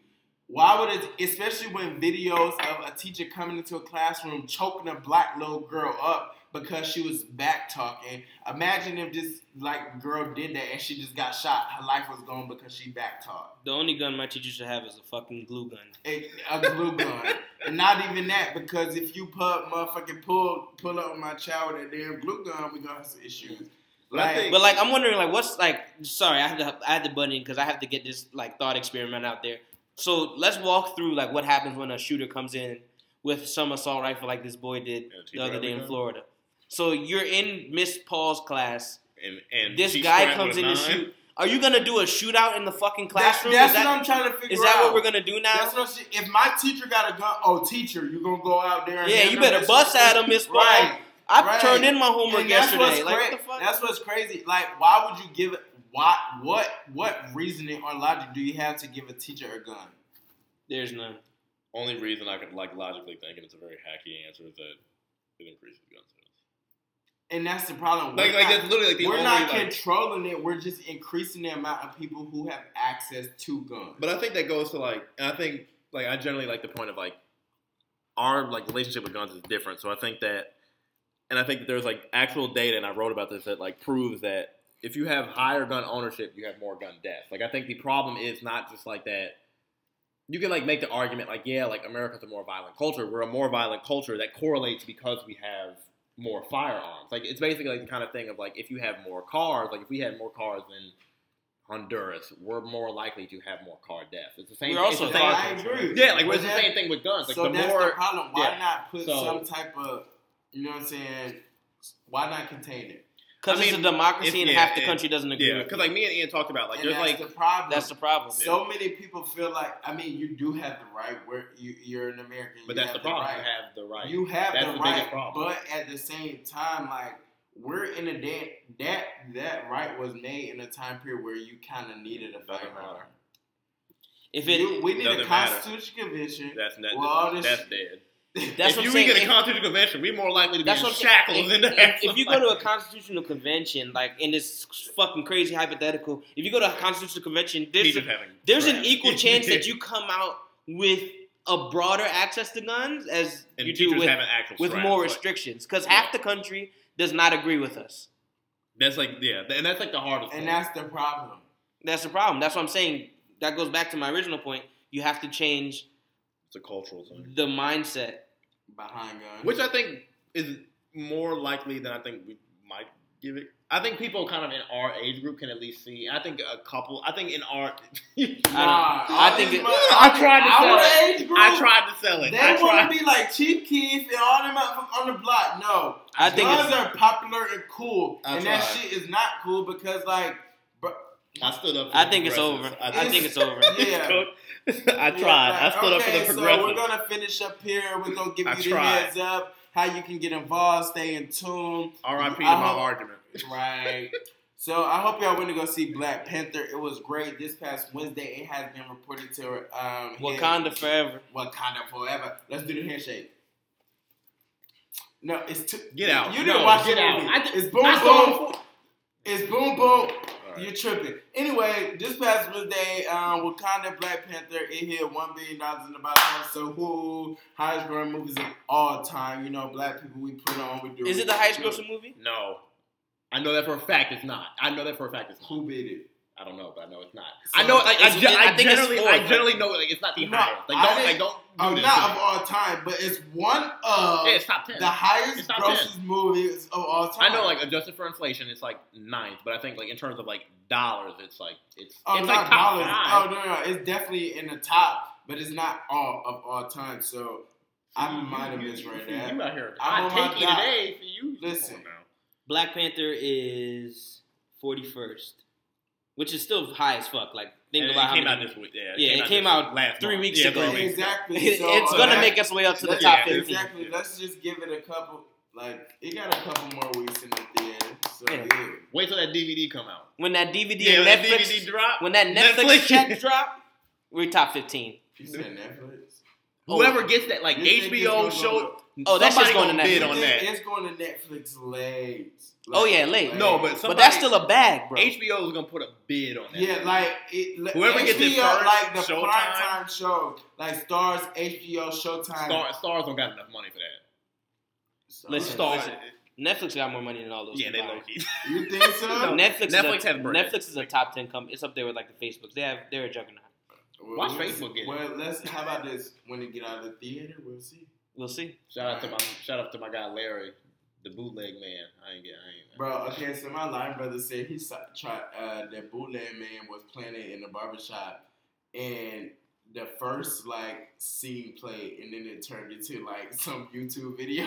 Why would it, especially when videos of a teacher coming into a classroom choking a black little girl up because she was back talking? Imagine if this like girl did that and she just got shot. Her life was gone because she back talked. The only gun my teacher should have is a fucking glue gun. a, a glue gun. and not even that, because if you put motherfucking pull pull up my child with a damn glue gun, we gonna have some issues. Like, think- But like, I'm wondering, like, what's like? Sorry, I had to, I had to butt in because I have to get this like thought experiment out there. So let's walk through like what happens when a shooter comes in with some assault rifle like this boy did the other day in Florida. So you're in Miss Paul's class. And, and This guy comes in a to shoot. Are you gonna do a shootout in the fucking classroom? that's is that, what I'm trying to figure out. is that out. what we're gonna do now? That's what she, if my teacher got a gun. Oh, teacher, you gonna go out there? And Yeah, you better bust at him, Miss Paul. Right. I right. turned in my homework And that's yesterday. what's Like, cra- what the fuck? That's what's crazy. Like, why would you give it? Why? What? What reasoning or logic do you have to give a teacher a gun? There's none. Only reason I could like logically think, and it's a very hacky answer, is that it increases gun sales. And that's the problem. Like, We're like not- that's literally like the we're only. not like, controlling it. We're just increasing the amount of people who have access to guns. But I think that goes to like, and I think like I generally like the point of like our like relationship with guns is different. So I think that, and I think that there's like actual data, and I wrote about this that like proves that if you have higher gun ownership, you have more gun deaths. Like I think the problem is not just like that. You can like make the argument like yeah, like America's a more violent culture. We're a more violent culture that correlates because we have more firearms. Like it's basically like the kind of thing of like if you have more cars, like if we had more cars than Honduras, we're more likely to have more car deaths. It's the same. We're also the same, I agree. yeah, like But it's the same thing with guns. Like so the that's more, the problem. Why yeah. not put So- some type of, you know what I'm saying? Why not contain it? Because I it's a democracy if- and yeah, half the and- country doesn't agree. yeah, because like me and Ian talked about, like and there's that's like the problem. that's the problem. so many people feel like I mean, you do have the right. Where you, you're an American, but you that's the have problem. right. You have the right. You have That's the, the right, problem. but at the same time, like we're in a day that that right was made in a time period where you kind of needed a Doesn't firearm. matter. If it, You- we need a Doesn't matter. constitutional convention. That's not, Well, all this- that's dead. That's if what you I'm saying. get a constitutional convention, we're more likely to be in what I'm saying. shackles If, in the if, if you go to a constitutional convention, like in this fucking crazy hypothetical, if you go to a constitutional convention, there's Teachers having there's an equal chance that you come out with a broader access to guns as and you do teachers with, having actual with straps, more restrictions. Because Yeah. half the country does not agree with us. That's like yeah, and that's like the hardest. and one. that's the problem. That's the problem. That's what I'm saying. That goes back to my original point. You have to change It's a cultural thing, the mindset. Behind guns. which I think is more likely than I think we might give it. I think people kind of in our age group can at least see. I think a couple. I think in our. Nah, I all think it- mu- I tried to our sell age group, I tried to sell it. They I want to be like Chief Keef and all them up on the block. No, I think guns it's, are popular and cool, I and that tried. shit is not cool because like, bro, I stood up. For I the think it's over. I think it's over. Yeah. I tried. I stood up for okay, the So we're gonna finish up here. We're gonna give I you the tried. heads up how you can get involved, stay in tune. R.I.P. to my hope- argument. Right. So I hope y'all went to go see Black Panther. It was great. This past Wednesday, it has been reported to um, hit- Wakanda forever. Wakanda forever. Let's do the handshake. No, it's too. Get out. You didn't No, watch get the out. movie. I did- it's boom I saw boom. it It's boom boom. All You're tripping. Anyway, this past Wednesday, um, Wakanda Black Panther it hit one billion dollars in the box office. So who highest grossing movies of all time? You know, black people we put on. We do. Is it the highest grossing movie? No, I know that for a fact. It's not. I know that for a fact. It's not. Who beat it? I don't know, but I know it's not. So, I know. Like, I, it's- ge- I I, think it's generally, fourth, I right? generally know like it's not the No, highest. Like don't, didn't- like don't do this. not of all time, but it's one of Yeah, it's top ten. the highest It's top grossing movies of all time. I know, like adjusted for inflation, it's like ninth, but I think like in terms of like dollars, it's like it's oh, it's not like top dollars. five. Oh no, no, it's definitely in the top, but it's not all of all time. So I You- might have you- misread you- that. You out here I'm hot on my today for you. Listen. Come on now. Black Panther is 41st, which is still high as fuck. Like, think And about it how came many- out this week. Yeah, Yeah, it out came out last three month. weeks Yeah, ago. Exactly. It's, so, it's uh, gonna make its way up to the let's- top yeah, 15. Exactly. Let's just give it a couple. Like it got a couple more weeks in the theater. So Yeah. yeah. Wait till that DVD come out. When that DVD Yeah, and when that Netflix, DVD drop. when that Netflix, Netflix. check drop, we're top 15. You said Netflix. Whoever gets that, like You HBO show. Go- Oh, that's somebody just going to gonna bid Netflix. on that. It's going to Netflix late. Oh, yeah, late. No, but But that's still a bag, bro. HBO is gonna put a bid on that. Yeah, like it, Whoever HBO, gets it first, like the Showtime. prime time show, like Starz, HBO, Showtime. Star, Starz don't got enough money for that. So- Listen, Starz, listen. Netflix got more money than all those. yeah, they low key. You think so? Netflix, Netflix is has a, bread. Netflix is a top ten company. It's up there with like the Facebooks. They have they're a juggernaut. Well, Watch Facebook see. get it. Well, let's. How about this? When it get out of the theater, we'll see. We'll see. Shout out to my shout out to my guy Larry, the bootleg man. I ain't get I ain't. Bro, okay, so my line brother said he saw, tried uh, that bootleg man was playing it in the barbershop, and the first like scene played, and then it turned into like some YouTube video.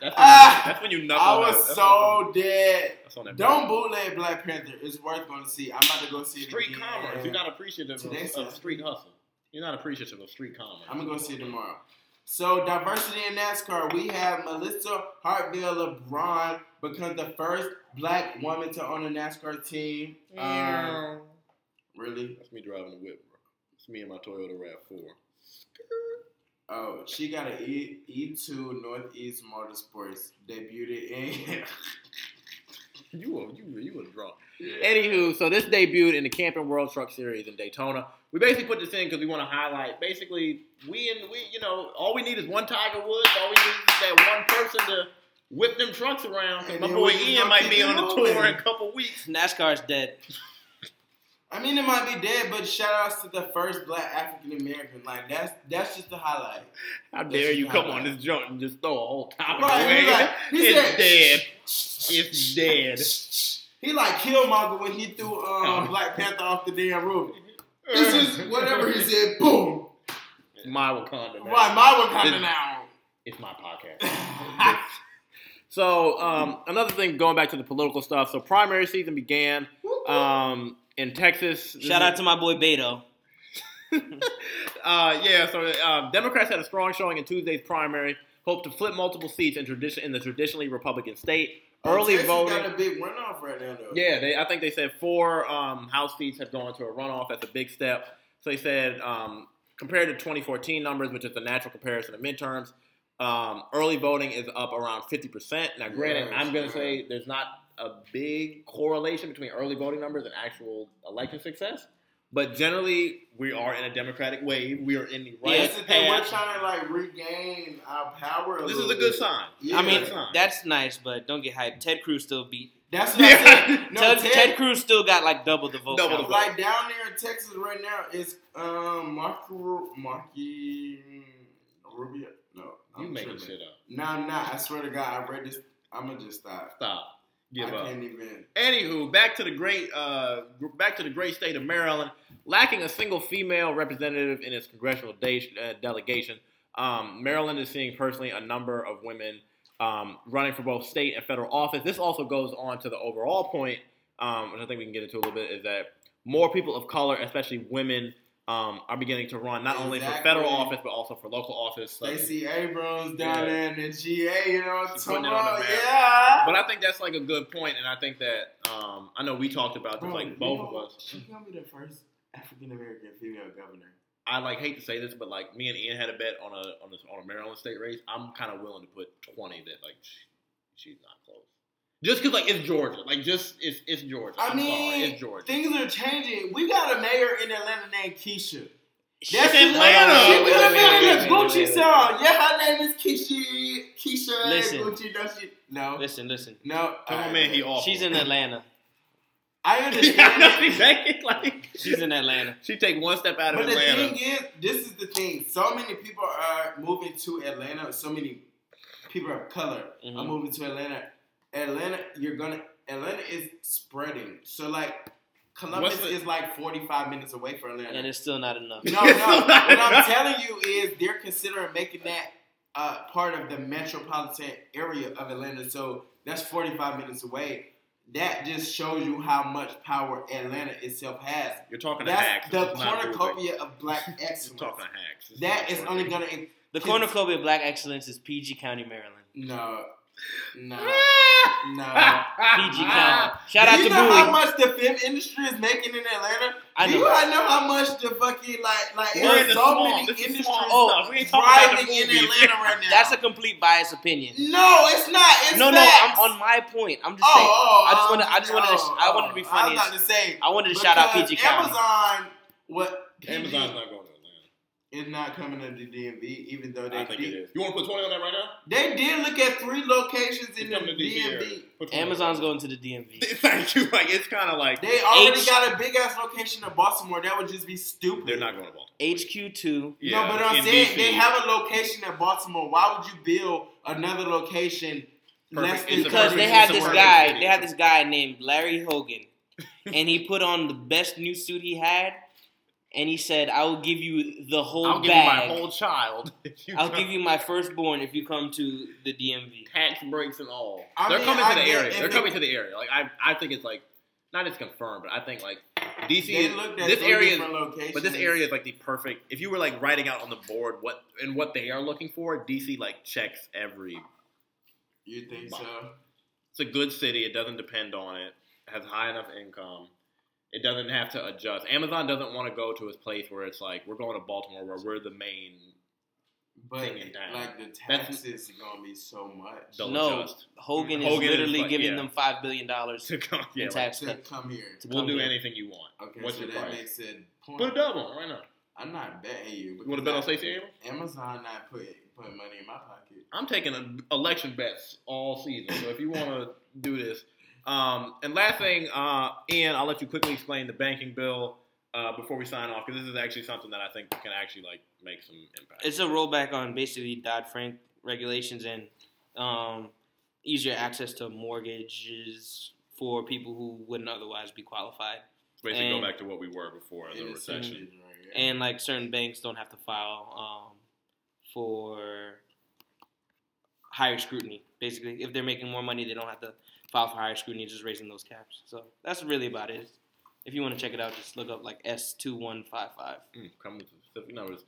That's when, Ah! you, that's when you knuckle. I was That's so on- dead. That's on that Don't bootleg Black Panther. It's worth going to see. I'm about to go see it street again. commerce. You're not appreciative of, of street hustle. You're not appreciative of street commerce. I'm gonna go see it tomorrow. So diversity in NASCAR, we have Melissa Harville LeBron becomes the first black woman to own a NASCAR team. Um, really? That's me driving the whip, bro. It's me and my Toyota Rav4. Oh, she got an E E2 Northeast Motorsports debuted in. You were you were, you were drunk. Anywho, so this debuted in the Camping World Truck Series in Daytona. We basically put this in because we want to highlight. Basically, we and we, you know, all we need is one Tiger Woods. All we need is that one person to whip them trucks around. Because my boy Ian might be on the moving. tour in a couple weeks. NASCAR's dead. I mean, it might be dead, but shout outs to the first black African American. Like that's that's just the highlight. How That's dare you come how on this joint and just throw a whole topic Right, away? he like- he it's said- dead. It's dead. He like Killmonger when he threw um, Oh. Black Panther off the damn roof. This is whatever he said. Boom. My Wakanda. now. Right, my Wakanda It's- now. It's my podcast. So um, another thing, going back to the political stuff. So primary season began um, in Texas. Shout out to my boy Beto. uh, yeah, so uh, Democrats had a strong showing in Tuesday's primary. Hope to flip multiple seats in tradition in the traditionally Republican state. Early Texas voting. got a big runoff right now, though. Yeah, they, I think they said four um, House seats have gone to a runoff. That's a big step. So they said um, compared to 2014 numbers, which is the natural comparison of midterms, um, early voting is up around 50%. Now, granted, Yes, I'm going to say there's not a big correlation between early voting numbers and actual election success. But generally, we are in a democratic wave. We are in the right the thing. We're trying to like regain our power. This is a good bit. sign. Yeah. I mean, sign. that's nice, but don't get hyped. Ted Cruz still beat. That's what I said. No, Ted, Ted, Ted Cruz still got like double the vote. Double the like down there in Texas right now, it's um Marky Marky. Rubio? No, You I'm making tripping. shit up. No, I'm not. I swear to God, I read this. I'm gonna just stop. Stop. Give I up. can't even. Anywho, back to the great, uh, back to the great state of Maryland, lacking a single female representative in its congressional de- uh, delegation. Um, Maryland is seeing personally a number of women um, running for both state and federal office. This also goes on to the overall point, um, which I think we can get into a little bit, is that more people of color, especially women, um, are beginning to run not only for federal office but also for local office. So- Stacey Abrams down Yeah. there in the GA, you know what I'm talking putting it on the about? Yeah. But I think that's like a good point, and I think that um, I know we talked about this, Bro, like both know, of us. She's gonna be the first African American female governor. I like hate to say this, but like me and Ian had a bet on a on a, on a Maryland state race. I'm kind of willing to put twenty that like she, she's not close. Just because like it's Georgia, like just it's it's Georgia. I I'm mean, sorry, it's Georgia. things are changing. We got a mayor in Atlanta named Keisha. She's That's in Atlanta. Atlanta. She could have been in wait, a Gucci wait, wait. song. Yeah, her name is Keisha. Keisha Listen. Gucci. No, she, no, Listen, listen. no. Tell my alright. man he awful. She's in Atlanta. I yeah, I understand. know it. exactly. Like She's in Atlanta. she take one step out of Atlanta. But the thing is, this is the thing. So many people are moving to Atlanta. So many people of color are Mhm. moving to Atlanta. Atlanta, you're gonna. Atlanta is spreading. So like, Columbus the- is like 45 minutes away from Atlanta. And it's still not enough. no, no. what I'm telling you is they're considering making that uh, part of the metropolitan area of Atlanta. So that's 45 minutes away. That just shows you how much power Atlanta itself has. You're talking to That's hacks. the This is not moving. cornucopia of black excellence. You're talking hacks. This That not only gonna The cornucopia of black excellence is PG County, Maryland. no, no, no. PG County. Shout Do out you to know how much the film industry is making in Atlanta? I Do know. you know how much the fucking like like there's so swamp. many industries Oh. We ain't talking about the thriving in. Atlanta right now. That's a complete biased opinion. no, it's not. It's no, facts. no, I'm on my point. I'm just Oh, saying. oh, I just um, wanna- I just wanted to- oh, I wanted to be oh, funny I was about to say. I wanted to shout out PG County. Amazon, what Amazon's not going to Atlanta. Is not coming to the DMV, even though they I think did. it is. You want to put twenty on that right now? They did look at three locations in the coming to DC area. DMV. Put 20 on Amazon's going to the DMV. Thank you. Like it's kind of like They already H- got a big ass location in Baltimore. That would just be stupid. they're not going to Baltimore. HQ2. Yeah, no, but I'm in saying DC. they have a location in Baltimore. Why would you build another location less Perfect. than Because they it's had this guy, they had this guy named Larry Hogan, and he put on the best new suit he had, and he said, "I will give you the whole I'll give you my whole child. if you I'll come. give you my firstborn if you come to the DMV." tax breaks and all. I They're mean, coming I to the get area. They're it- coming to the area. Like I, I think it's like not it's confirmed, but I think like DC. They is- looked at this three area, different locations. but this area is like the perfect. If you were like writing out on the board what and what they are looking for, DC like checks every. You think so? It's a good city. It doesn't depend on it. It has high enough income. It doesn't have to adjust. Amazon doesn't want to go to a place where it's like we're going to Baltimore where we're the main. But Thing in town. like the That's- taxes are gonna be so much No, adjust. Hogan, Hogan is is literally like- giving yeah. them five billion dollars To come, yeah, in like, tax to cuts. come here. to we'll come do here. anything you want. Okay, What's so your that price? makes it point. Put a dub on it right now. I'm not betting you. You want to bet on because Stacey Abrams? Amazon not put put money in my pocket. I'm taking a, election bets all season. So if you want to do this, um, and last thing, uh, Ian, I'll let you quickly explain the banking bill uh, before we sign off because this is actually something that I think can actually like make some impact. It's a rollback on basically Dodd Frank regulations and um, easier access to mortgages for people who wouldn't otherwise be qualified. Basically, and- go back to what we were before the recession. and like certain banks don't have to file um, for higher scrutiny. Basically, if they're making more money, they don't have to file for higher scrutiny, just raising those caps. So that's really about it. If you want to check it out, just look up like S two one five five. Mm, come with specific numbers.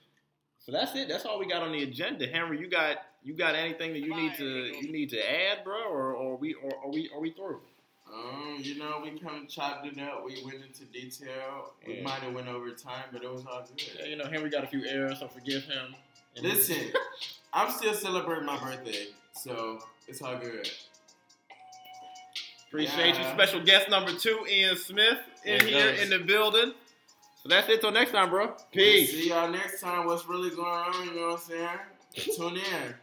So that's it. That's all we got on the agenda. Henry, you got you got anything that you need to you need to add, bro, or, or we or are we are we through? Um, you know, we kind of chopped it up. We went into detail. We Yeah. might have went over time, but it was all Yeah, good. you know, Henry got a few errors, so forgive him. Listen, I'm still celebrating my birthday, so it's all good. Appreciate you. Special guest number two, Ian Smith, in There it here goes. in the building. So that's it till next time, bro. Peace. See y'all next time. What's really going on? You know what I'm saying? Tune in.